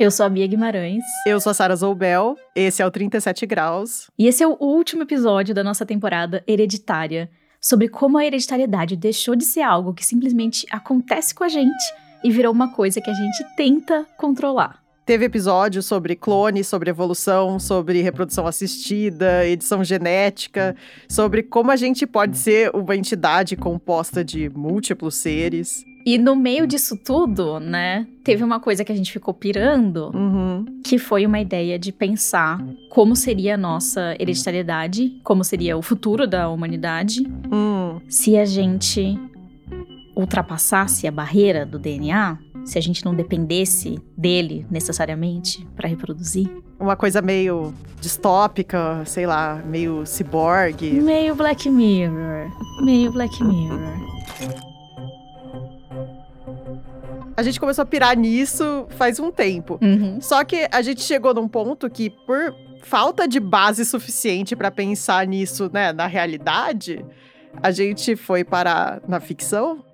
Eu sou a Bia Guimarães. Eu sou a Sara Zoubel. Esse é o 37 Graus. E esse é o último episódio da nossa temporada Hereditária sobre como a hereditariedade deixou de ser algo que simplesmente acontece com a gente e virou uma coisa que a gente tenta controlar. Teve episódios sobre clones, sobre evolução, sobre reprodução assistida, edição genética, sobre como a gente pode ser uma entidade composta de múltiplos seres. E no meio disso tudo, né, teve uma coisa que a gente ficou pirando, uhum. que foi uma ideia de pensar como seria a nossa hereditariedade, como seria o futuro da humanidade, hum. se a gente ultrapassasse a barreira do DNA se a gente não dependesse dele necessariamente para reproduzir. Uma coisa meio distópica, sei lá, meio ciborgue. Meio Black Mirror. Meio Black Mirror. A gente começou a pirar nisso faz um tempo. Uhum. Só que a gente chegou num ponto que, por falta de base suficiente para pensar nisso, né, na realidade, a gente foi parar na ficção.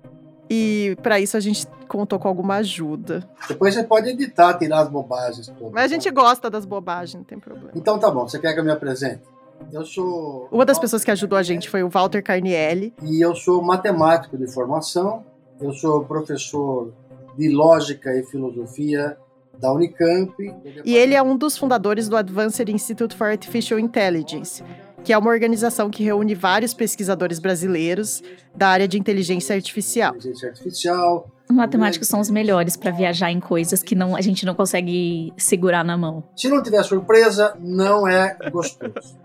E para isso a gente contou com alguma ajuda. Depois você pode editar, tirar as bobagens todas. Mas a gente gosta das bobagens, não tem problema. Então tá bom, você quer que eu me apresente? Eu sou. Uma das pessoas que ajudou a gente foi o Walter Carnielli. E eu sou matemático de formação. Eu sou professor de lógica e filosofia da Unicamp. E ele é um dos fundadores do Advanced Institute for Artificial Intelligence, que é uma organização que reúne vários pesquisadores brasileiros da área de inteligência artificial. Inteligência artificial. Matemáticos são os melhores para viajar em coisas que não, a gente não consegue segurar na mão. Se não tiver surpresa, não é gostoso.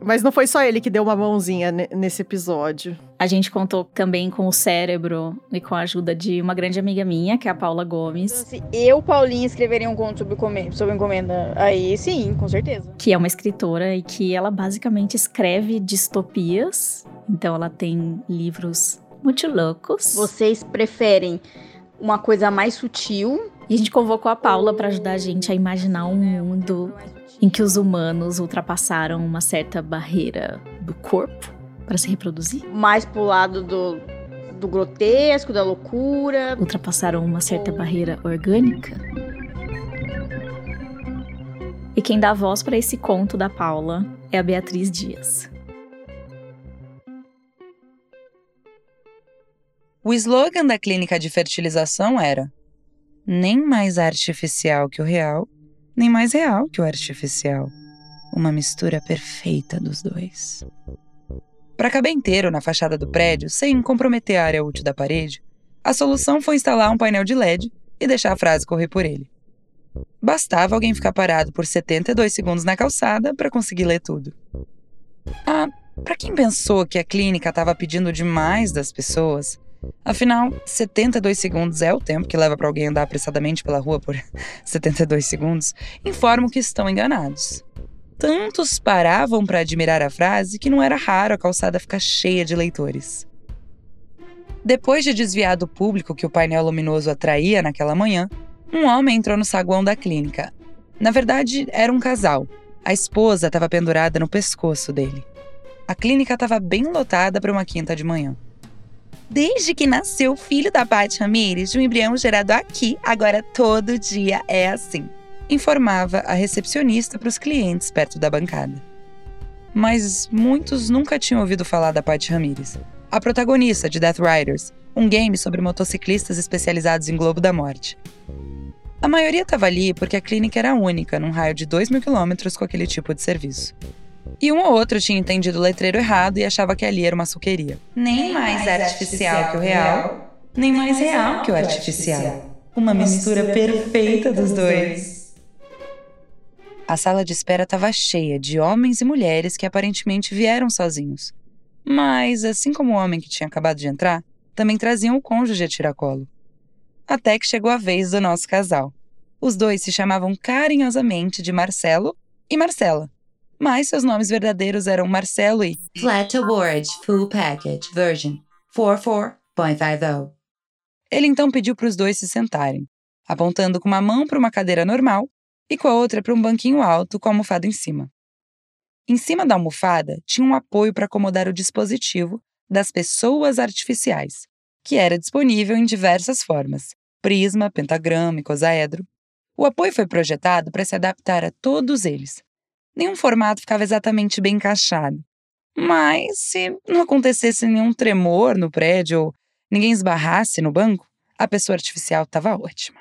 Mas não foi só ele que deu uma mãozinha nesse episódio. A gente contou também com o cérebro e com a ajuda de uma grande amiga minha, que é a Paula Gomes. Se eu, Paulinha, escreveria um conto sobre, sobre encomenda, aí sim, com certeza. Que é uma escritora e que ela basicamente escreve distopias. Então ela tem livros muito loucos. Vocês preferem uma coisa mais sutil? E a gente convocou a Paula para ajudar a gente a imaginar um mundo em que os humanos ultrapassaram uma certa barreira do corpo para se reproduzir. Mais pro lado do, do grotesco, da loucura. Ultrapassaram uma certa barreira orgânica. E quem dá voz para esse conto da Paula é a Beatriz Dias. O slogan da clínica de fertilização era: nem mais artificial que o real, nem mais real que o artificial. Uma mistura perfeita dos dois. Para caber inteiro na fachada do prédio, sem comprometer a área útil da parede, a solução foi instalar um painel de LED e deixar a frase correr por ele. Bastava alguém ficar parado por 72 segundos na calçada para conseguir ler tudo. Ah, para quem pensou que a clínica estava pedindo demais das pessoas, Afinal, 72 segundos é o tempo que leva para alguém andar apressadamente pela rua por 72 segundos. Informam que estão enganados. Tantos paravam para admirar a frase que não era raro a calçada ficar cheia de leitores. Depois de desviar do público que o painel luminoso atraía naquela manhã, um homem entrou no saguão da clínica. Na verdade, era um casal. A esposa estava pendurada no pescoço dele. A clínica estava bem lotada para uma quinta de manhã. Desde que nasceu o filho da Paty Ramires, de um embrião gerado aqui, agora todo dia é assim. Informava a recepcionista para os clientes perto da bancada. Mas muitos nunca tinham ouvido falar da Paty Ramires, a protagonista de Death Riders, um game sobre motociclistas especializados em Globo da Morte. A maioria estava ali porque a clínica era única, num raio de 2 mil quilômetros com aquele tipo de serviço. E um ou outro tinha entendido o letreiro errado e achava que ali era uma suqueria. Nem mais artificial que o real, nem mais real que o artificial. Uma mistura perfeita dos dois. A sala de espera estava cheia de homens e mulheres que aparentemente vieram sozinhos. Mas, assim como o homem que tinha acabado de entrar, também traziam o cônjuge a tiracolo. Até que chegou a vez do nosso casal. Os dois se chamavam carinhosamente de Marcelo e Marcela mas seus nomes verdadeiros eram Marcelo e Flat Award Full Package Version 44.50. Ele então pediu para os dois se sentarem, apontando com uma mão para uma cadeira normal e com a outra para um banquinho alto com a almofada em cima. Em cima da almofada tinha um apoio para acomodar o dispositivo das pessoas artificiais, que era disponível em diversas formas: prisma, pentagrama, icosaedro. O apoio foi projetado para se adaptar a todos eles. Nenhum formato ficava exatamente bem encaixado. Mas se não acontecesse nenhum tremor no prédio ou ninguém esbarrasse no banco, a pessoa artificial estava ótima.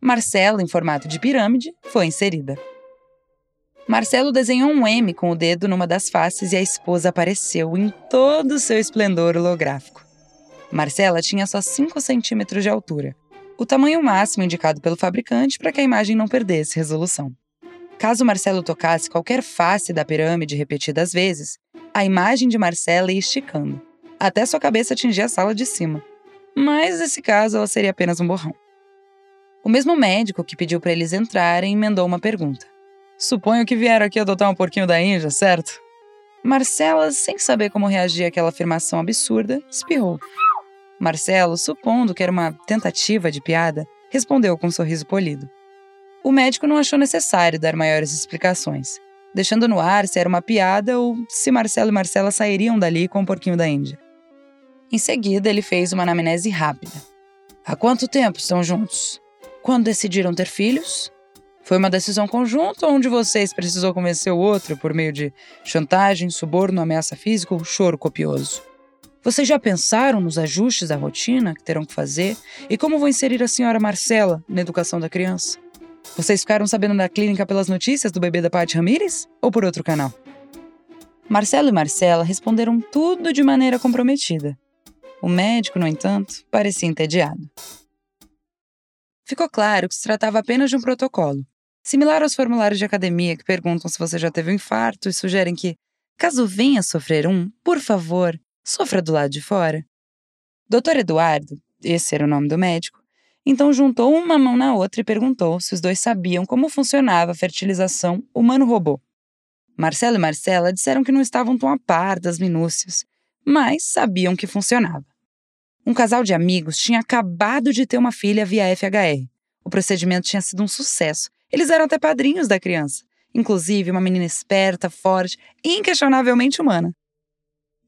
Marcela, em formato de pirâmide, foi inserida. Marcelo desenhou um M com o dedo numa das faces e a esposa apareceu em todo o seu esplendor holográfico. Marcela tinha só 5 centímetros de altura, o tamanho máximo indicado pelo fabricante para que a imagem não perdesse resolução. Caso Marcelo tocasse qualquer face da pirâmide repetidas vezes, a imagem de Marcela ia esticando, até sua cabeça atingir a sala de cima. Mas nesse caso ela seria apenas um borrão. O mesmo médico que pediu para eles entrarem emendou uma pergunta. Suponho que vieram aqui adotar um porquinho da Índia, certo? Marcela, sem saber como reagir àquela afirmação absurda, espirrou. Marcelo, supondo que era uma tentativa de piada, respondeu com um sorriso polido. O médico não achou necessário dar maiores explicações, deixando no ar se era uma piada ou se Marcelo e Marcela sairiam dali com o porquinho da Índia. Em seguida, ele fez uma anamnese rápida. Há quanto tempo estão juntos? Quando decidiram ter filhos? Foi uma decisão conjunta ou um de vocês precisou convencer o outro por meio de chantagem, suborno, ameaça física ou choro copioso? Vocês já pensaram nos ajustes da rotina que terão que fazer e como vão inserir a senhora Marcela na educação da criança? Vocês ficaram sabendo da clínica pelas notícias do bebê da Paty Ramírez ou por outro canal? Marcelo e Marcela responderam tudo de maneira comprometida. O médico, no entanto, parecia entediado. Ficou claro que se tratava apenas de um protocolo, Similar aos formulários de academia que perguntam se você já teve um infarto e sugerem que, caso venha sofrer um, por favor, sofra do lado de fora. Dr. Eduardo, esse era o nome do médico, então juntou uma mão na outra e perguntou se os dois sabiam como funcionava a fertilização humano-robô. Marcelo e Marcela disseram que não estavam tão a par das minúcias, mas sabiam que funcionava. Um casal de amigos tinha acabado de ter uma filha via FHR. O procedimento tinha sido um sucesso eles eram até padrinhos da criança, inclusive uma menina esperta, forte e inquestionavelmente humana.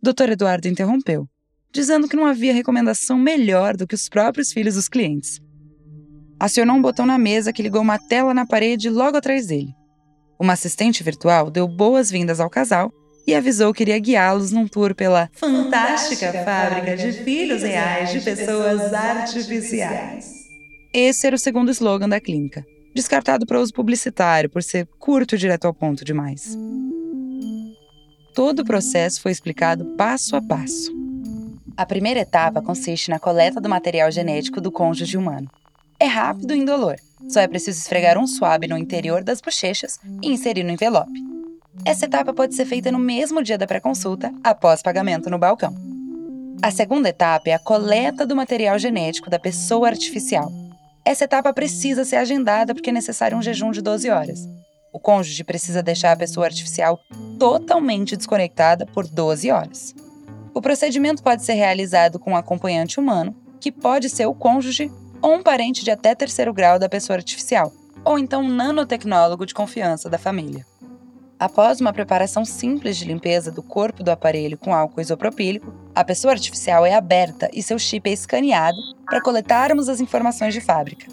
Dr. Eduardo interrompeu, dizendo que não havia recomendação melhor do que os próprios filhos dos clientes. Acionou um botão na mesa que ligou uma tela na parede logo atrás dele. Uma assistente virtual deu boas-vindas ao casal e avisou que iria guiá-los num tour pela fantástica fábrica de filhos reais de pessoas artificiais. Esse era o segundo slogan da clínica descartado para uso publicitário por ser curto e direto ao ponto demais. Todo o processo foi explicado passo a passo. A primeira etapa consiste na coleta do material genético do cônjuge humano. É rápido e indolor. Só é preciso esfregar um suave no interior das bochechas e inserir no envelope. Essa etapa pode ser feita no mesmo dia da pré-consulta, após pagamento no balcão. A segunda etapa é a coleta do material genético da pessoa artificial, essa etapa precisa ser agendada porque é necessário um jejum de 12 horas. O cônjuge precisa deixar a pessoa artificial totalmente desconectada por 12 horas. O procedimento pode ser realizado com um acompanhante humano, que pode ser o cônjuge ou um parente de até terceiro grau da pessoa artificial, ou então um nanotecnólogo de confiança da família. Após uma preparação simples de limpeza do corpo do aparelho com álcool isopropílico, a pessoa artificial é aberta e seu chip é escaneado para coletarmos as informações de fábrica.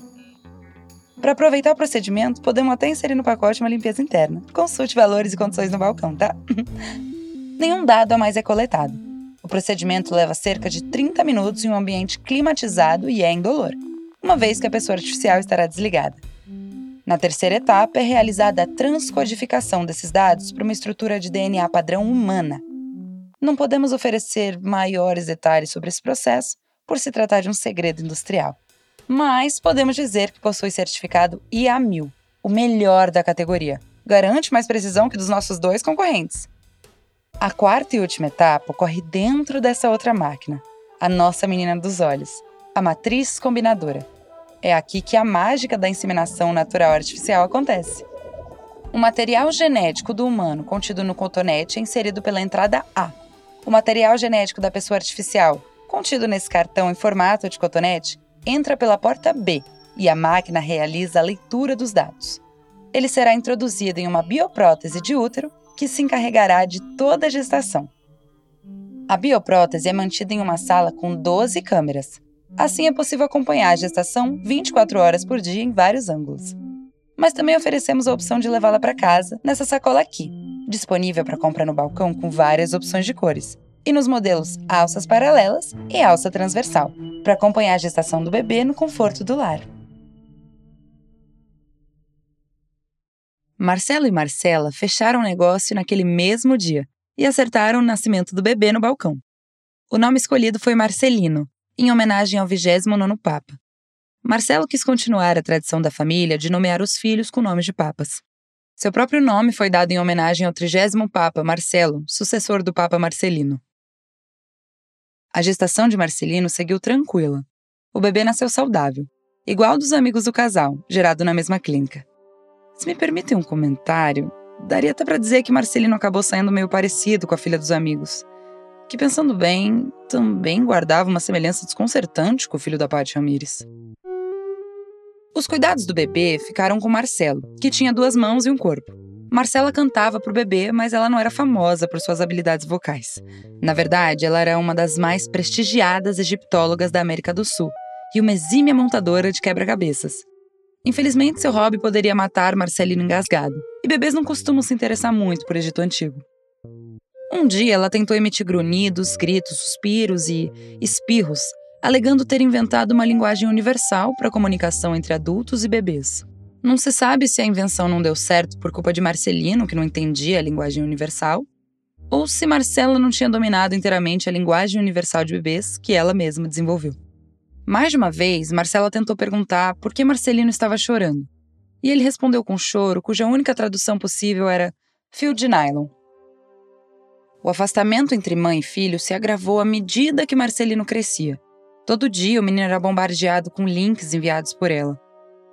Para aproveitar o procedimento, podemos até inserir no pacote uma limpeza interna. Consulte valores e condições no balcão, tá? Nenhum dado a mais é coletado. O procedimento leva cerca de 30 minutos em um ambiente climatizado e é indolor, uma vez que a pessoa artificial estará desligada. Na terceira etapa, é realizada a transcodificação desses dados para uma estrutura de DNA padrão humana. Não podemos oferecer maiores detalhes sobre esse processo, por se tratar de um segredo industrial. Mas podemos dizer que possui certificado IA1000, o melhor da categoria. Garante mais precisão que dos nossos dois concorrentes. A quarta e última etapa ocorre dentro dessa outra máquina, a nossa menina dos olhos, a matriz combinadora. É aqui que a mágica da inseminação natural artificial acontece. O material genético do humano contido no cotonete é inserido pela entrada A. O material genético da pessoa artificial, contido nesse cartão em formato de cotonete, entra pela porta B e a máquina realiza a leitura dos dados. Ele será introduzido em uma bioprótese de útero que se encarregará de toda a gestação. A bioprótese é mantida em uma sala com 12 câmeras, Assim é possível acompanhar a gestação 24 horas por dia em vários ângulos. Mas também oferecemos a opção de levá-la para casa nessa sacola aqui, disponível para compra no balcão com várias opções de cores, e nos modelos alças paralelas e alça transversal, para acompanhar a gestação do bebê no conforto do lar. Marcelo e Marcela fecharam o negócio naquele mesmo dia e acertaram o nascimento do bebê no balcão. O nome escolhido foi Marcelino, em homenagem ao 29º Papa. Marcelo quis continuar a tradição da família de nomear os filhos com nomes de papas. Seu próprio nome foi dado em homenagem ao 30 Papa Marcelo, sucessor do Papa Marcelino. A gestação de Marcelino seguiu tranquila. O bebê nasceu saudável, igual dos amigos do casal, gerado na mesma clínica. Se me permitem um comentário, daria até para dizer que Marcelino acabou saindo meio parecido com a filha dos amigos que, pensando bem, também guardava uma semelhança desconcertante com o filho da Paty Ramires. Os cuidados do bebê ficaram com Marcelo, que tinha duas mãos e um corpo. Marcela cantava para o bebê, mas ela não era famosa por suas habilidades vocais. Na verdade, ela era uma das mais prestigiadas egiptólogas da América do Sul e uma exímia montadora de quebra-cabeças. Infelizmente, seu hobby poderia matar Marcelino engasgado, e bebês não costumam se interessar muito por Egito Antigo. Um dia ela tentou emitir grunhidos, gritos, suspiros e espirros, alegando ter inventado uma linguagem universal para comunicação entre adultos e bebês. Não se sabe se a invenção não deu certo por culpa de Marcelino, que não entendia a linguagem universal, ou se Marcela não tinha dominado inteiramente a linguagem universal de bebês que ela mesma desenvolveu. Mais de uma vez, Marcela tentou perguntar por que Marcelino estava chorando. E ele respondeu com choro, cuja única tradução possível era fio de nylon, o afastamento entre mãe e filho se agravou à medida que Marcelino crescia. Todo dia o menino era bombardeado com links enviados por ela.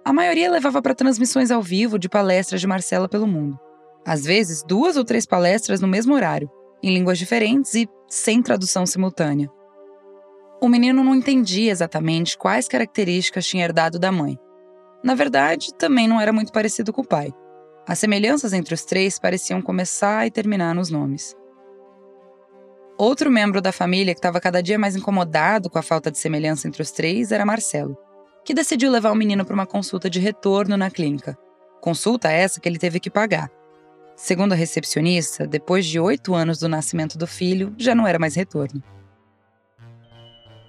A maioria levava para transmissões ao vivo de palestras de Marcela pelo mundo. Às vezes, duas ou três palestras no mesmo horário, em línguas diferentes e sem tradução simultânea. O menino não entendia exatamente quais características tinha herdado da mãe. Na verdade, também não era muito parecido com o pai. As semelhanças entre os três pareciam começar e terminar nos nomes. Outro membro da família que estava cada dia mais incomodado com a falta de semelhança entre os três era Marcelo, que decidiu levar o menino para uma consulta de retorno na clínica. Consulta essa que ele teve que pagar. Segundo a recepcionista, depois de oito anos do nascimento do filho, já não era mais retorno.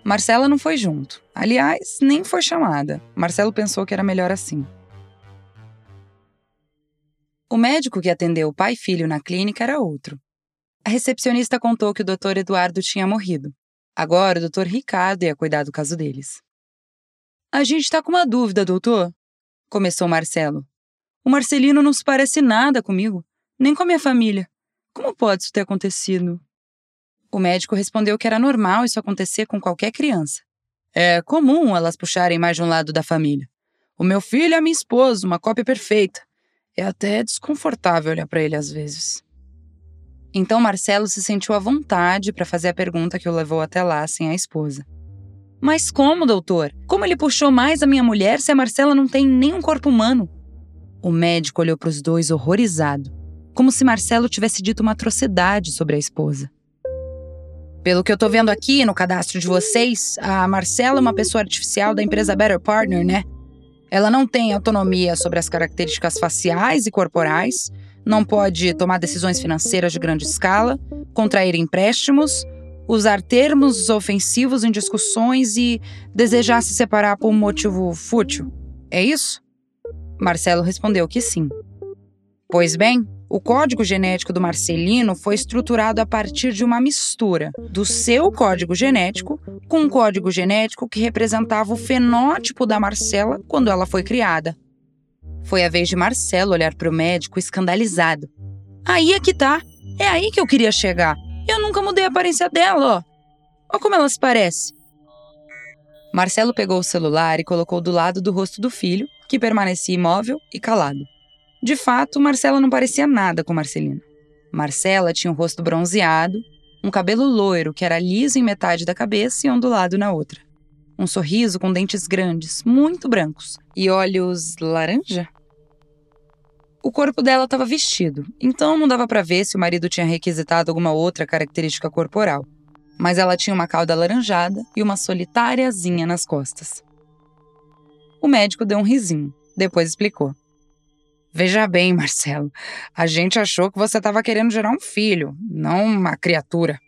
Marcela não foi junto. Aliás, nem foi chamada. Marcelo pensou que era melhor assim. O médico que atendeu o pai e filho na clínica era outro, a recepcionista contou que o doutor Eduardo tinha morrido. Agora o doutor Ricardo ia cuidar do caso deles. A gente está com uma dúvida, doutor, começou Marcelo. O Marcelino não se parece nada comigo, nem com a minha família. Como pode isso ter acontecido? O médico respondeu que era normal isso acontecer com qualquer criança. É comum elas puxarem mais de um lado da família. O meu filho a minha esposa, uma cópia perfeita. É até desconfortável olhar para ele às vezes. Então Marcelo se sentiu à vontade para fazer a pergunta que o levou até lá sem a esposa. Mas como, doutor? Como ele puxou mais a minha mulher se a Marcela não tem nem um corpo humano? O médico olhou para os dois horrorizado, como se Marcelo tivesse dito uma atrocidade sobre a esposa. Pelo que eu tô vendo aqui no cadastro de vocês, a Marcela é uma pessoa artificial da empresa Better Partner, né? Ela não tem autonomia sobre as características faciais e corporais, não pode tomar decisões financeiras de grande escala, contrair empréstimos, usar termos ofensivos em discussões e desejar se separar por um motivo fútil. É isso? Marcelo respondeu que sim. Pois bem, o código genético do Marcelino foi estruturado a partir de uma mistura do seu código genético com um código genético que representava o fenótipo da Marcela quando ela foi criada. Foi a vez de Marcelo olhar para o médico escandalizado. Aí é que tá. É aí que eu queria chegar. Eu nunca mudei a aparência dela, ó. Olha como ela se parece. Marcelo pegou o celular e colocou do lado do rosto do filho, que permanecia imóvel e calado. De fato, Marcela não parecia nada com Marcelina. Marcela tinha um rosto bronzeado, um cabelo loiro que era liso em metade da cabeça e ondulado na outra um sorriso com dentes grandes, muito brancos, e olhos laranja? O corpo dela estava vestido, então não dava para ver se o marido tinha requisitado alguma outra característica corporal. mas ela tinha uma cauda alaranjada e uma solitáriazinha nas costas. O médico deu um risinho, depois explicou. Veja bem, Marcelo, a gente achou que você estava querendo gerar um filho, não uma criatura.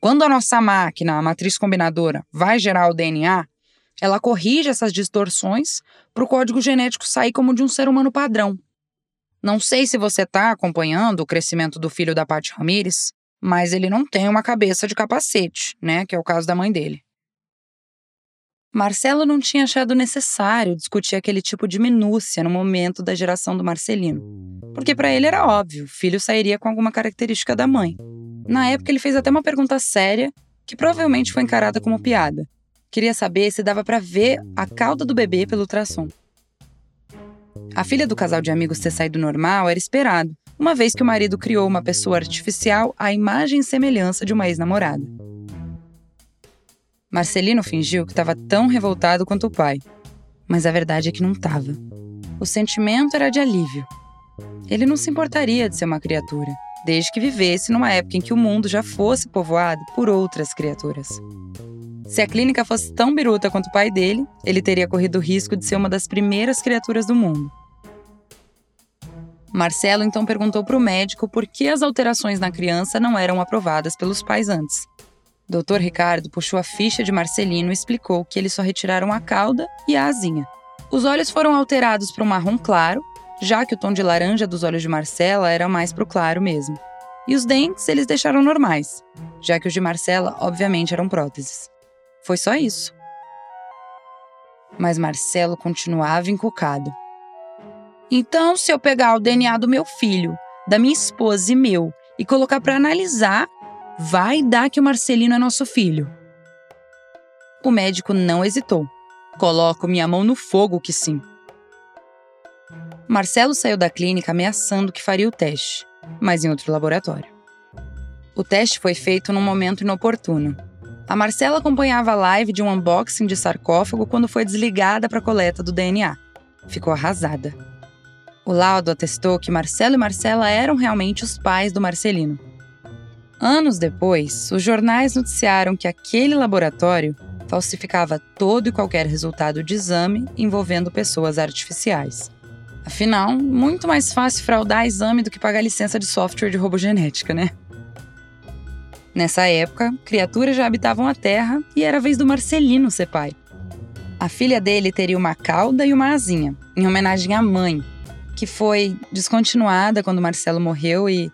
Quando a nossa máquina, a matriz combinadora, vai gerar o DNA, ela corrige essas distorções para o código genético sair como de um ser humano padrão. Não sei se você está acompanhando o crescimento do filho da Paty Ramires, mas ele não tem uma cabeça de capacete, né? Que é o caso da mãe dele. Marcelo não tinha achado necessário discutir aquele tipo de minúcia no momento da geração do Marcelino, porque para ele era óbvio, o filho sairia com alguma característica da mãe. Na época, ele fez até uma pergunta séria, que provavelmente foi encarada como piada. Queria saber se dava para ver a cauda do bebê pelo ultrassom. A filha do casal de amigos ter saído normal era esperado, uma vez que o marido criou uma pessoa artificial à imagem e semelhança de uma ex-namorada. Marcelino fingiu que estava tão revoltado quanto o pai, mas a verdade é que não estava. O sentimento era de alívio. Ele não se importaria de ser uma criatura, desde que vivesse numa época em que o mundo já fosse povoado por outras criaturas. Se a clínica fosse tão biruta quanto o pai dele, ele teria corrido o risco de ser uma das primeiras criaturas do mundo. Marcelo então perguntou para o médico por que as alterações na criança não eram aprovadas pelos pais antes. Dr. Ricardo puxou a ficha de Marcelino e explicou que eles só retiraram a cauda e a asinha. Os olhos foram alterados para um marrom claro, já que o tom de laranja dos olhos de Marcela era mais para o claro mesmo. E os dentes eles deixaram normais, já que os de Marcela, obviamente, eram próteses. Foi só isso. Mas Marcelo continuava encucado. Então, se eu pegar o DNA do meu filho, da minha esposa e meu e colocar para analisar, vai dar que o Marcelino é nosso filho. O médico não hesitou. Coloco minha mão no fogo que sim. Marcelo saiu da clínica ameaçando que faria o teste, mas em outro laboratório. O teste foi feito num momento inoportuno. A Marcela acompanhava a live de um unboxing de sarcófago quando foi desligada para a coleta do DNA. Ficou arrasada. O laudo atestou que Marcelo e Marcela eram realmente os pais do Marcelino. Anos depois, os jornais noticiaram que aquele laboratório falsificava todo e qualquer resultado de exame envolvendo pessoas artificiais. Afinal, muito mais fácil fraudar exame do que pagar licença de software de robogenética, né? Nessa época, criaturas já habitavam a Terra e era a vez do Marcelino ser pai. A filha dele teria uma cauda e uma asinha, em homenagem à mãe, que foi descontinuada quando Marcelo morreu e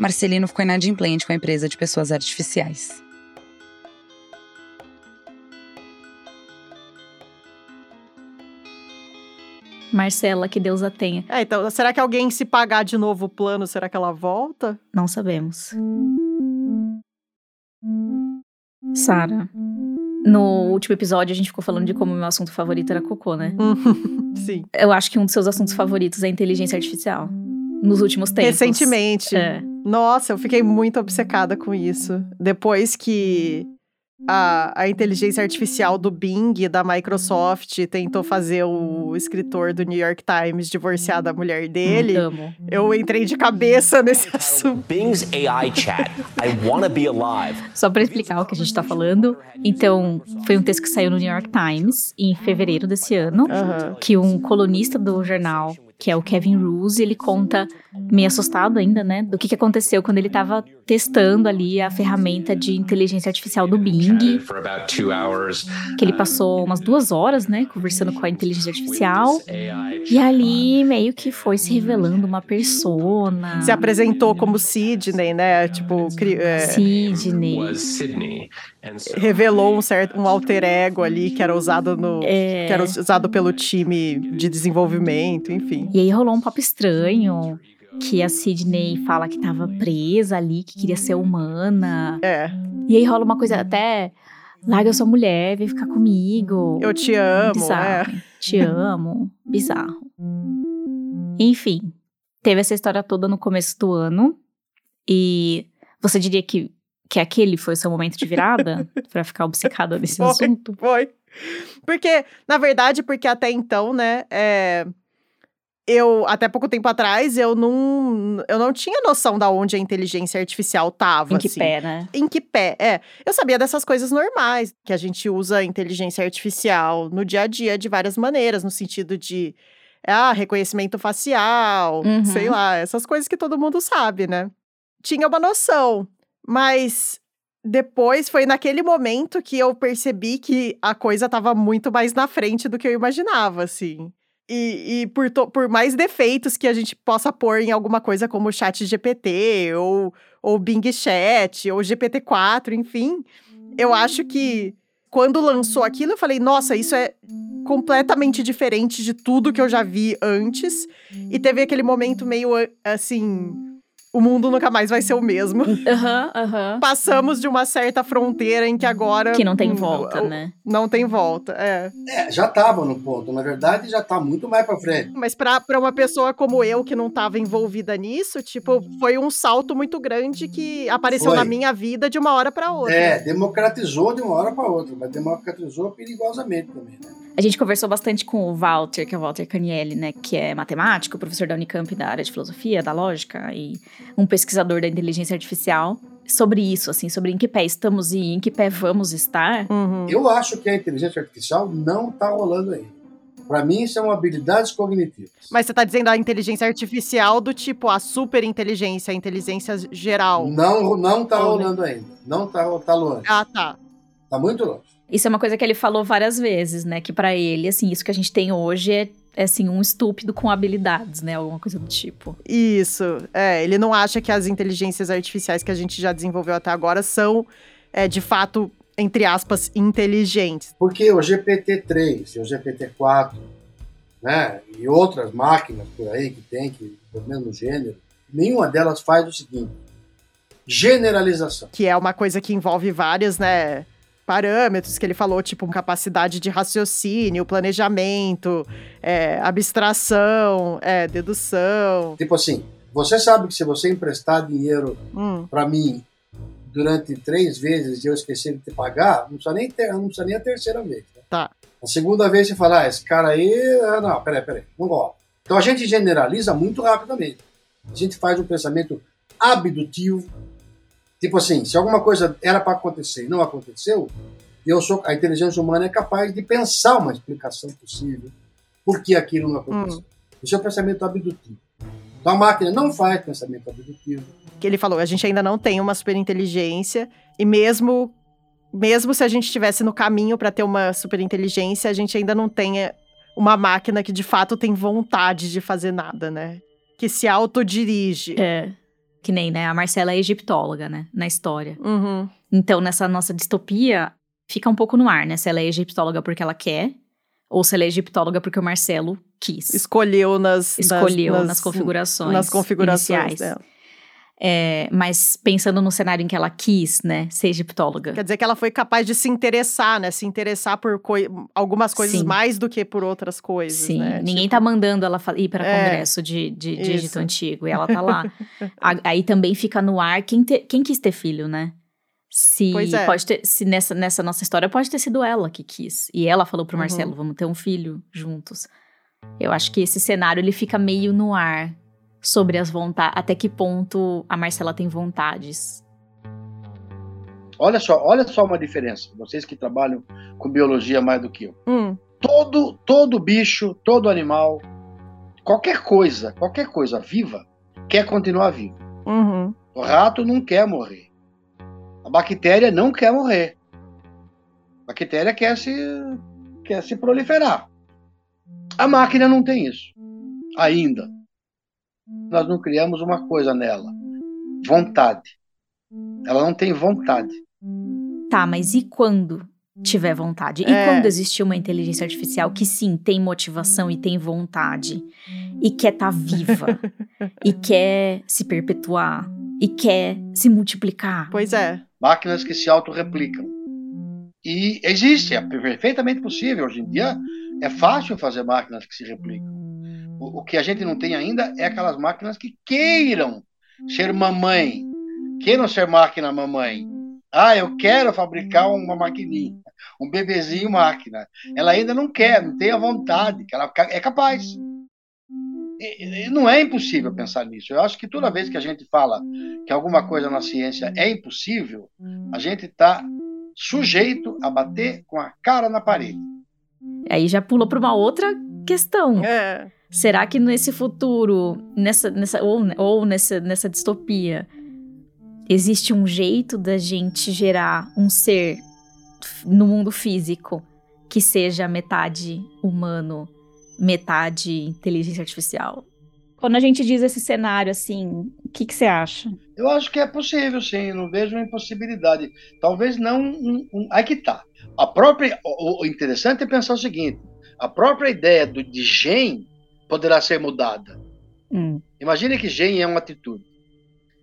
Marcelino ficou inadimplente com a empresa de pessoas artificiais. Marcela, que Deus a tenha. É, então, será que alguém se pagar de novo o plano, será que ela volta? Não sabemos. Sara, no último episódio a gente ficou falando de como meu assunto favorito era cocô, né? Sim. Eu acho que um dos seus assuntos favoritos é inteligência artificial. Nos últimos tempos. Recentemente. É. Nossa, eu fiquei muito obcecada com isso. Depois que a, a inteligência artificial do Bing, da Microsoft, tentou fazer o escritor do New York Times divorciar da mulher dele, Amo. eu entrei de cabeça nesse assunto. Bing's AI chat. I wanna be alive. Só pra explicar o que a gente tá falando. Então, foi um texto que saiu no New York Times em fevereiro desse ano, Aham. que um colunista do jornal, que é o Kevin Ruse, ele conta, meio assustado ainda, né, do que, que aconteceu quando ele tava testando ali a ferramenta de inteligência artificial do Bing, que ele passou umas duas horas, né, conversando com a inteligência artificial. E ali meio que foi se revelando uma persona. Se apresentou como Sidney, né? Tipo, é, Sidney. Revelou um certo um alter ego ali que era usado no É. que era usado pelo time de desenvolvimento, enfim. E aí rolou um papo estranho. Que a Sidney fala que tava presa ali, que queria ser humana. É, E aí rola uma coisa até. Larga sua mulher, vem ficar comigo. eu te amo, Bizarro. é. Te amo. Bizarro. Enfim, teve essa história toda no começo do ano. E você diria que, que aquele foi o seu momento de virada? pra ficar obcecada nesse Foi. assunto? Foi. Porque, na verdade, porque até então, né, é, eu, até pouco tempo atrás, eu não, eu não tinha noção da onde a inteligência artificial tava. Em que assim. pé, né? Em que pé? É. Eu sabia dessas coisas normais, que a gente usa a inteligência artificial no dia a dia de várias maneiras, no sentido de ah, reconhecimento facial, Uhum. sei lá, essas coisas que todo mundo sabe, né? Tinha uma noção, mas depois foi naquele momento que eu percebi que a coisa tava muito mais na frente do que eu imaginava, assim. E, e por, to- por mais defeitos que a gente possa pôr em alguma coisa como chat GPT, ou, ou Bing Chat, ou GPT-4, enfim, eu acho que quando lançou aquilo, eu falei, nossa, isso é completamente diferente de tudo que eu já vi antes. E teve aquele momento meio assim. O mundo nunca mais vai ser o mesmo. Aham, aham. Passamos de uma certa fronteira em que agora. Que não tem hum, volta, né? Não tem volta, é. É, já estava no ponto. Na verdade, já está muito mais para frente. Mas pra, pra uma pessoa como eu, que não tava envolvida nisso, tipo, foi um salto muito grande que apareceu Foi. na minha vida de uma hora pra outra. É, democratizou de uma hora para outra, mas democratizou perigosamente também. Né? A gente conversou bastante com o Walter, que é o Walter Canielli, né? Que é matemático, professor da Unicamp da área de filosofia, da lógica, e um pesquisador da inteligência artificial, sobre isso, assim, sobre em que pé estamos e em que pé vamos estar. Uhum. Eu acho que a inteligência artificial não está rolando ainda. Para mim, são habilidades cognitivas. Mas você tá dizendo a inteligência artificial do tipo a super inteligência, a inteligência geral. Não, não está Ou nem- rolando ainda. Não está tá longe. Ah, tá. Está muito longe. Isso é uma coisa que ele falou várias vezes, né? Que pra ele, assim, isso que a gente tem hoje é, é assim, um estúpido com habilidades, né? Alguma coisa do tipo. Isso. É, ele não acha que as inteligências artificiais que a gente já desenvolveu até agora são, é, de fato, entre aspas, inteligentes. Porque o GPT-3 e o GPT-4, né, e outras máquinas por aí que tem, que do mesmo gênero, nenhuma delas faz o seguinte: generalização. Que é uma coisa que envolve vários, né? Parâmetros que ele falou, tipo capacidade de raciocínio, planejamento, é, abstração, é, dedução. Tipo assim, você sabe que se você emprestar dinheiro Hum, para mim durante três vezes e eu esquecer de te pagar, não precisa nem, ter, não precisa nem a terceira vez. né? Tá. A segunda vez você fala, ah, esse cara aí, ah, não, peraí, peraí, não gosta. Então a gente generaliza muito rapidamente. A gente faz um pensamento abdutivo. Tipo assim, se alguma coisa era para acontecer e não aconteceu, eu sou, a inteligência humana é capaz de pensar uma explicação possível por que aquilo não aconteceu. Isso é o pensamento abdutivo. Então a máquina não faz pensamento abdutivo. que ele falou, a gente ainda não tem uma super inteligência e mesmo mesmo se a gente estivesse no caminho para ter uma super inteligência, a gente ainda não tem é, uma máquina que de fato tem vontade de fazer nada, né? Que se autodirige. É. Que nem, né? A Marcela é egiptóloga, né? Na história. Uhum. Então, nessa nossa distopia, fica um pouco no ar, né? Se ela é egiptóloga porque ela quer, ou se ela é egiptóloga porque o Marcelo quis. Escolheu nas Escolheu nas, configurações. nas configurações iniciais. dela. É, mas pensando no cenário em que ela quis, né? Ser egiptóloga. Quer dizer que ela foi capaz de se interessar, né? Se interessar por coi- algumas coisas Sim. mais do que por outras coisas, Sim, né? ninguém Tipo, tá mandando ela ir para É, congresso de, de, de Egito. Antigo e ela tá lá. Aí também fica no ar quem, te- quem quis ter filho, né? Se Pois é. pode ter, se nessa, nessa nossa história pode ter sido ela que quis. E ela falou pro Uhum. Marcelo, vamos ter um filho juntos. Eu acho que esse cenário ele fica meio no ar sobre as vontades, até que ponto a Marcela tem vontades. Olha só, olha só uma diferença. Vocês que trabalham com biologia mais do que eu. hum, Todo, todo bicho, todo animal, qualquer coisa, qualquer coisa viva quer continuar vivo. uhum. O rato não quer morrer. A bactéria não quer morrer. A bactéria quer se, quer se proliferar. A máquina não tem isso. Ainda. Nós não criamos uma coisa nela: vontade. Ela não tem vontade. Tá, mas e quando tiver vontade? E É. quando existir uma inteligência artificial que sim tem motivação e tem vontade e quer estar viva e quer se perpetuar e quer se multiplicar? Pois é. Máquinas que se autorreplicam. E existe, é perfeitamente possível. Hoje em dia é fácil fazer máquinas que se replicam. O, o que a gente não tem ainda é aquelas máquinas que queiram ser mamãe, queiram ser máquina mamãe. Ah, eu quero fabricar uma maquininha, um bebezinho máquina. Ela ainda não quer, não tem a vontade, que ela é capaz. e- e não é impossível pensar nisso. Eu acho que toda vez que a gente fala que alguma coisa na ciência é impossível, a gente está sujeito a bater com a cara na parede. Aí já pula para uma outra questão. É. Será que nesse futuro, nessa, nessa, ou, ou nessa, nessa distopia, existe um jeito da gente gerar um ser no mundo físico que seja metade humano, metade inteligência artificial? Quando a gente diz esse cenário assim, o que, que você acha? Eu acho que é possível, sim. Não vejo uma impossibilidade. Talvez não. Um, um, aí que tá. A própria, o, o interessante é pensar o seguinte: a própria ideia do, de gen poderá ser mudada. Hum, Imagine que gen é uma atitude.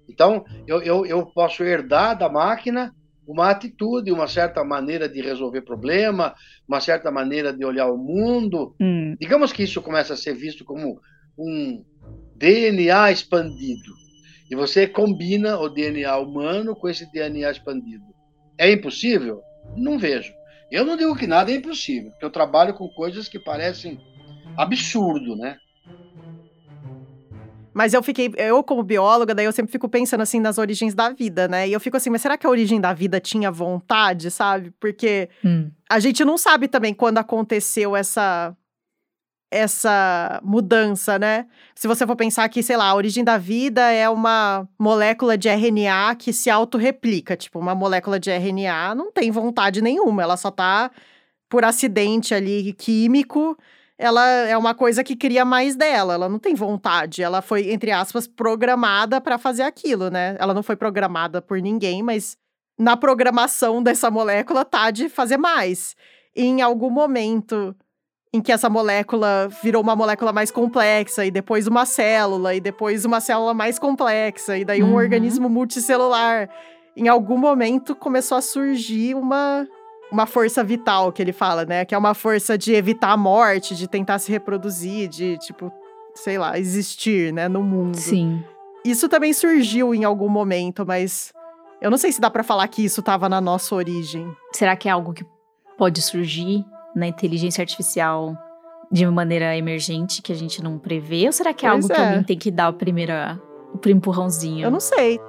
Então, eu, eu, eu posso herdar da máquina uma atitude, uma certa maneira de resolver problema, uma certa maneira de olhar o mundo. hum, Digamos que isso começa a ser visto como um DNA expandido. E você combina o DNA humano com esse DNA expandido. É impossível? Não vejo. Eu não digo que nada é impossível, porque eu trabalho com coisas que parecem absurdo, né? Mas eu fiquei, eu como bióloga, daí eu sempre fico pensando assim nas origens da vida, né? E eu fico assim, mas será que a origem da vida tinha vontade, sabe? Porque hum. a gente não sabe também quando aconteceu essa essa mudança, né? Se você for pensar que, sei lá, a origem da vida é uma molécula de RNA que se autorreplica, tipo, uma molécula de RNA não tem vontade nenhuma, ela só tá por acidente ali químico, ela é uma coisa que cria mais dela, ela não tem vontade, ela foi entre aspas programada para fazer aquilo, né? Ela não foi programada por ninguém, mas na programação dessa molécula tá de fazer mais. E em algum momento em que essa molécula virou uma molécula mais complexa, e depois uma célula, e depois uma célula mais complexa, e daí um Uhum. organismo multicelular. Em algum momento começou a surgir uma, uma força vital, que ele fala, né? Que é uma força de evitar a morte, de tentar se reproduzir, de, tipo, sei lá, existir, né, no mundo. Sim. Isso também surgiu em algum momento, mas eu não sei se dá pra falar que isso tava na nossa origem. Será que é algo que pode surgir na inteligência artificial de maneira emergente que a gente não prevê? Ou será que é Pois algo que é. alguém tem que dar o primeiro, o primeiro empurrãozinho? Eu não sei.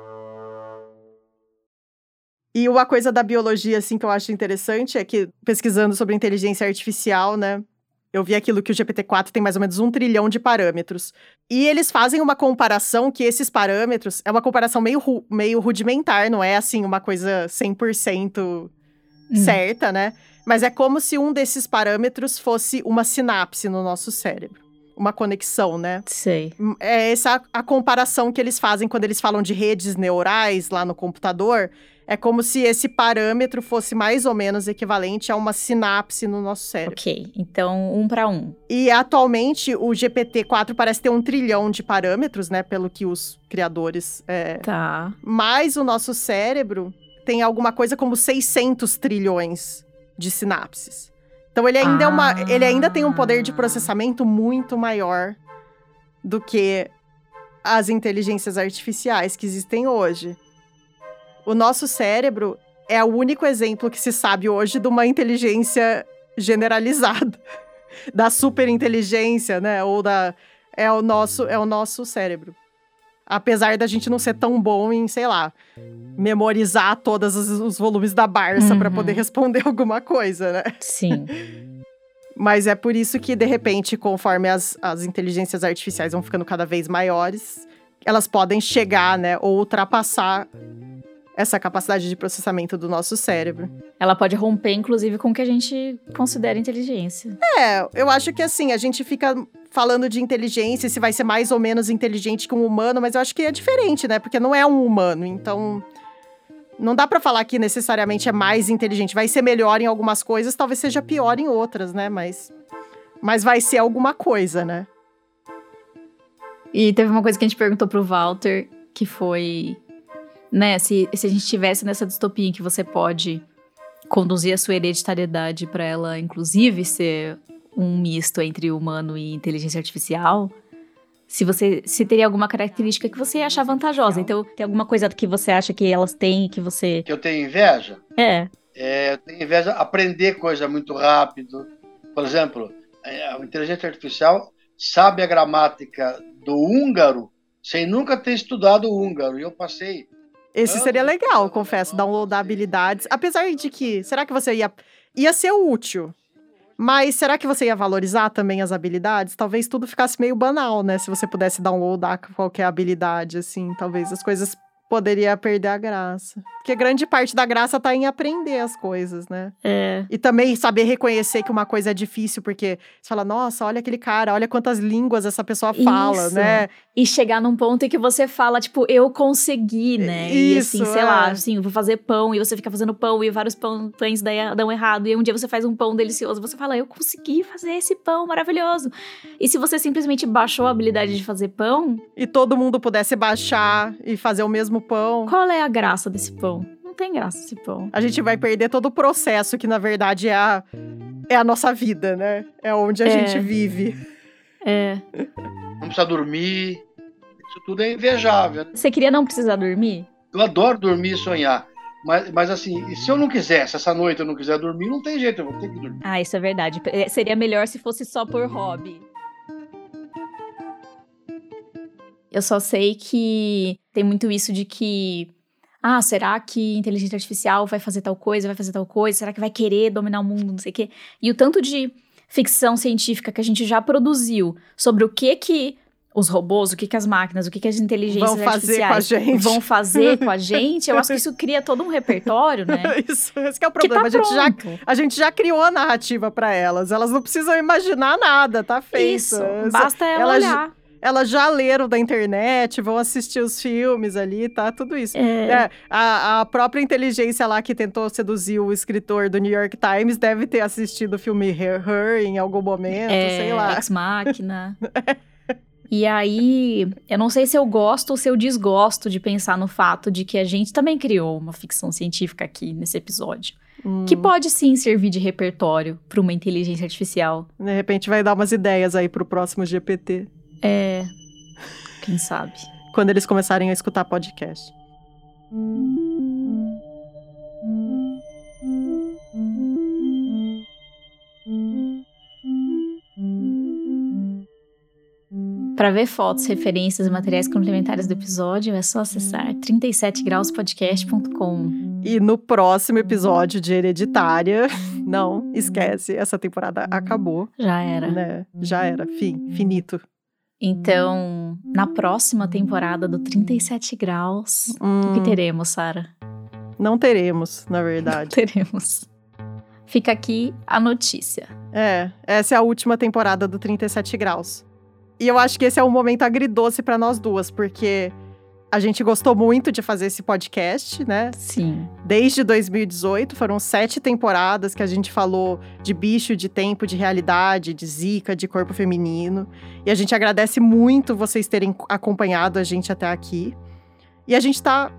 E uma coisa da biologia, assim, que eu acho interessante é que, pesquisando sobre inteligência artificial, né? Eu vi aquilo que o GPT-4 tem mais ou menos um trilhão de parâmetros. E eles fazem uma comparação que esses parâmetros... É uma comparação meio, ru- meio rudimentar, não é, assim, uma coisa 100% Hum. certa, né? Mas é como se um desses parâmetros fosse uma sinapse no nosso cérebro. Uma conexão, né? Sei. É essa a comparação que eles fazem quando eles falam de redes neurais lá no computador. É como se esse parâmetro fosse mais ou menos equivalente a uma sinapse no nosso cérebro. Ok. Então, um para um. E atualmente o GPT-4 parece ter um trilhão de parâmetros, né? Pelo que os criadores. É... Tá. Mas o nosso cérebro tem alguma coisa como 600 trilhões de sinapses. Então ele ainda é uma, ele ainda tem um poder de Ah. processamento muito maior do que as inteligências artificiais que existem hoje. O nosso cérebro é o único exemplo que se sabe hoje de uma inteligência generalizada, da superinteligência, né? Ou da é o nosso é o nosso cérebro. Apesar da gente não ser tão bom em, sei lá, memorizar todos os, volumes da Barça para Uhum. poder responder alguma coisa, né? Sim. Mas é por isso que, de repente, conforme as, as inteligências artificiais vão ficando cada vez maiores, elas podem chegar, né, ou ultrapassar essa capacidade de processamento do nosso cérebro. Ela pode romper, inclusive, com o que a gente considera inteligência. É, eu acho que assim, a gente fica falando de inteligência, se vai ser mais ou menos inteligente que um humano, mas eu acho que é diferente, né? Porque não é um humano, então não dá pra falar que necessariamente é mais inteligente. Vai ser melhor em algumas coisas, talvez seja pior em outras, né? Mas mas vai ser alguma coisa, né? E teve uma coisa que a gente perguntou pro Walter, que foi, né, se, se a gente estivesse nessa distopia em que você pode conduzir a sua hereditariedade para ela, inclusive, ser um misto entre humano e inteligência artificial, se você se teria alguma característica que você achar vantajosa. Então, tem alguma coisa que você acha que elas têm e que você. Que eu tenho inveja? É. É, eu tenho inveja de aprender coisa muito rápido. Por exemplo, é, a inteligência artificial sabe a gramática do húngaro sem nunca ter estudado húngaro. E eu passei. Esse seria anos legal, estudando confesso, downloadar habilidades. Apesar de que, será que você ia. ia ser útil. Mas será que você ia valorizar também as habilidades? Talvez tudo ficasse meio banal, né? Se você pudesse downloadar qualquer habilidade, assim. Talvez as coisas poderia perder a graça. Porque grande parte da graça tá em aprender as coisas, né? É. E também saber reconhecer que uma coisa é difícil, porque você fala, nossa, olha aquele cara, olha quantas línguas essa pessoa fala, Isso. né? E chegar num ponto em que você fala, tipo, eu consegui, né? e assim, Isso, sei é. lá, assim, vou fazer pão, e você fica fazendo pão, e vários pão, pães daí dão errado, e um dia você faz um pão delicioso, você fala, eu consegui fazer esse pão maravilhoso. E se você simplesmente baixou a habilidade de fazer pão, E todo mundo pudesse baixar e fazer o mesmo pão. qual é a graça desse pão? Não tem graça esse pão. A gente vai perder todo o processo que, na verdade, é a, é a nossa vida, né? É onde a É. gente vive. É. Não precisa dormir. Isso tudo é invejável. Você queria não precisar dormir? Eu adoro dormir e sonhar. Mas, mas assim, e se eu não quiser, se essa noite eu não quiser dormir, não tem jeito, eu vou ter que dormir. Ah, isso é verdade. É, Seria melhor se fosse só por hobby. Eu só sei que tem muito isso de que. Ah, será que inteligência artificial vai fazer tal coisa, vai fazer tal coisa? Será que vai querer dominar o mundo, não sei o quê? E o tanto de ficção científica que a gente já produziu sobre o que que os robôs, o que que as máquinas, o que que as inteligências Vão fazer com a artificiais gente. vão fazer com a gente, eu acho que isso cria todo um repertório, né? Isso, esse que é o Que problema. tá a, gente já, a gente já criou a narrativa pra elas. Elas não precisam imaginar nada, tá feito. Isso, basta ela elas- olhar. Elas já leram da internet, vão assistir os filmes ali, tá? Tudo isso. É. É, a, a própria inteligência lá que tentou seduzir o escritor do New York Times deve ter assistido o filme Her, Her em algum momento, é, sei lá. Ex Machina. e aí, eu não sei se eu gosto ou se eu desgosto de pensar no fato de que a gente também criou uma ficção científica aqui nesse episódio. Hum, Que pode sim servir de repertório para uma inteligência artificial. De repente vai dar umas ideias aí pro próximo GPT, É. Quem sabe? quando eles começarem a escutar podcast. Para ver fotos, referências e materiais complementares do episódio, é só acessar 37grauspodcast.com. E no próximo episódio de Hereditária, não esquece, essa temporada acabou, Já era. né? Já era, fim, finito. Então, na próxima temporada do 37 Graus, o que Hum, teremos, Sara? não teremos, na verdade. Teremos. Fica aqui a notícia. É, essa é a última temporada do 37 Graus. E eu acho que esse é um momento agridoce pra nós duas, porque a gente gostou muito de fazer esse podcast, né? Sim. Desde 2018, foram sete temporadas que a gente falou de bicho, de tempo, de realidade, de zika, de corpo feminino. E a gente agradece muito vocês terem acompanhado a gente até aqui. E a gente tá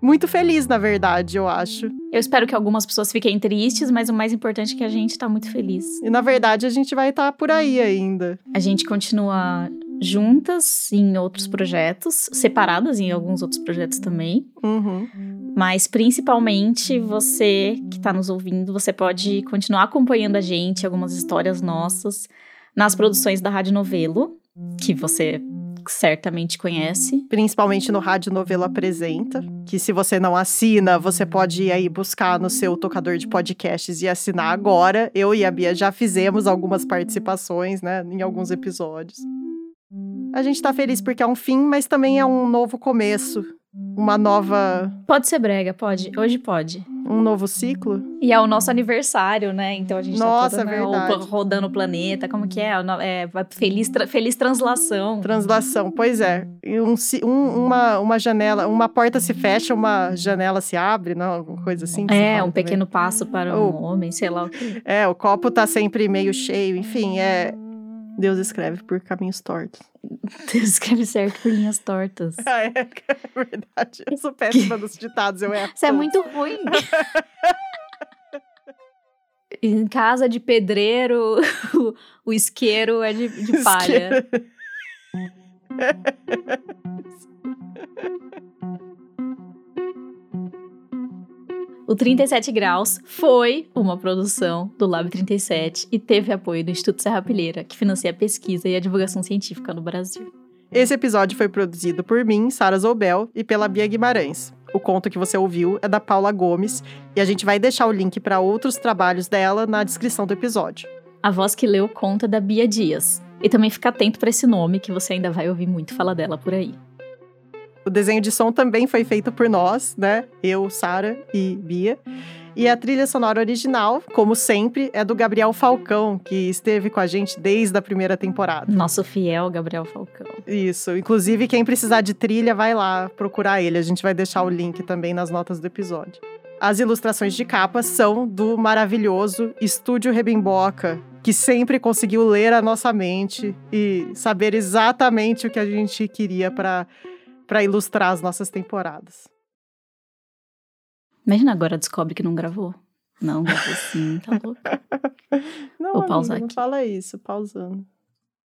muito feliz, na verdade, eu acho. Eu espero que algumas pessoas fiquem tristes, mas o mais importante é que a gente tá muito feliz. E na verdade, a gente vai estar por aí ainda. A gente continua juntas em outros projetos, separadas em alguns outros projetos também. Uhum. Mas principalmente você que está nos ouvindo, você pode continuar acompanhando a gente, algumas histórias nossas, nas produções da Rádio Novelo, que você certamente conhece. principalmente no Rádio Novelo Apresenta, que se você não assina, você pode ir aí buscar no seu tocador de podcasts e assinar agora. Eu e a Bia já fizemos algumas participações, né, em alguns episódios. A gente tá feliz porque é um fim, mas também é um novo começo, uma nova, Pode ser brega, pode. Hoje pode. um novo ciclo. E é o nosso aniversário, né? Então a gente Nossa, tá é toda, né, verdade. rodando o planeta. Como que é? O é feliz, tra- feliz translação. Translação, pois é. Um um- uma, uma janela, uma porta se fecha, uma janela se abre, não? Alguma coisa assim. É, um pequeno passo para um homem, sei lá o que. É, o copo tá sempre meio cheio, enfim, é. Deus escreve por caminhos tortos. Deus escreve certo por linhas tortas. Ah, é, é verdade. Eu sou péssima nos ditados, eu erro. Isso é muito ruim. em casa de pedreiro, o, isqueiro é de, de palha. O 37 Graus foi uma produção do Lab 37 e teve apoio do Instituto Serra Pilheira, que financia a pesquisa e a divulgação científica no Brasil. Esse episódio foi produzido por mim, Sara Zoubel, e pela Bia Guimarães. O conto que você ouviu é da Paula Gomes e a gente vai deixar o link para outros trabalhos dela na descrição do episódio. A voz que leu conta da Bia Dias. E também fica atento para esse nome que você ainda vai ouvir muito falar dela por aí. O desenho de som também foi feito por nós, né? Eu, Sara e Bia. E a trilha sonora original, como sempre, é do Gabriel Falcão, que esteve com a gente desde a primeira temporada. Nosso fiel Gabriel Falcão. Isso. Inclusive, quem precisar de trilha, vai lá procurar ele. A gente vai deixar o link também nas notas do episódio. As ilustrações de capa são do maravilhoso Estúdio Rebimboca, que sempre conseguiu ler a nossa mente e saber exatamente o que a gente queria para para ilustrar as nossas temporadas. Imagina agora descobre que não gravou. Não, gravou sim, tá louco. Não, Vou amiga, pausar não aqui. fala isso, pausando.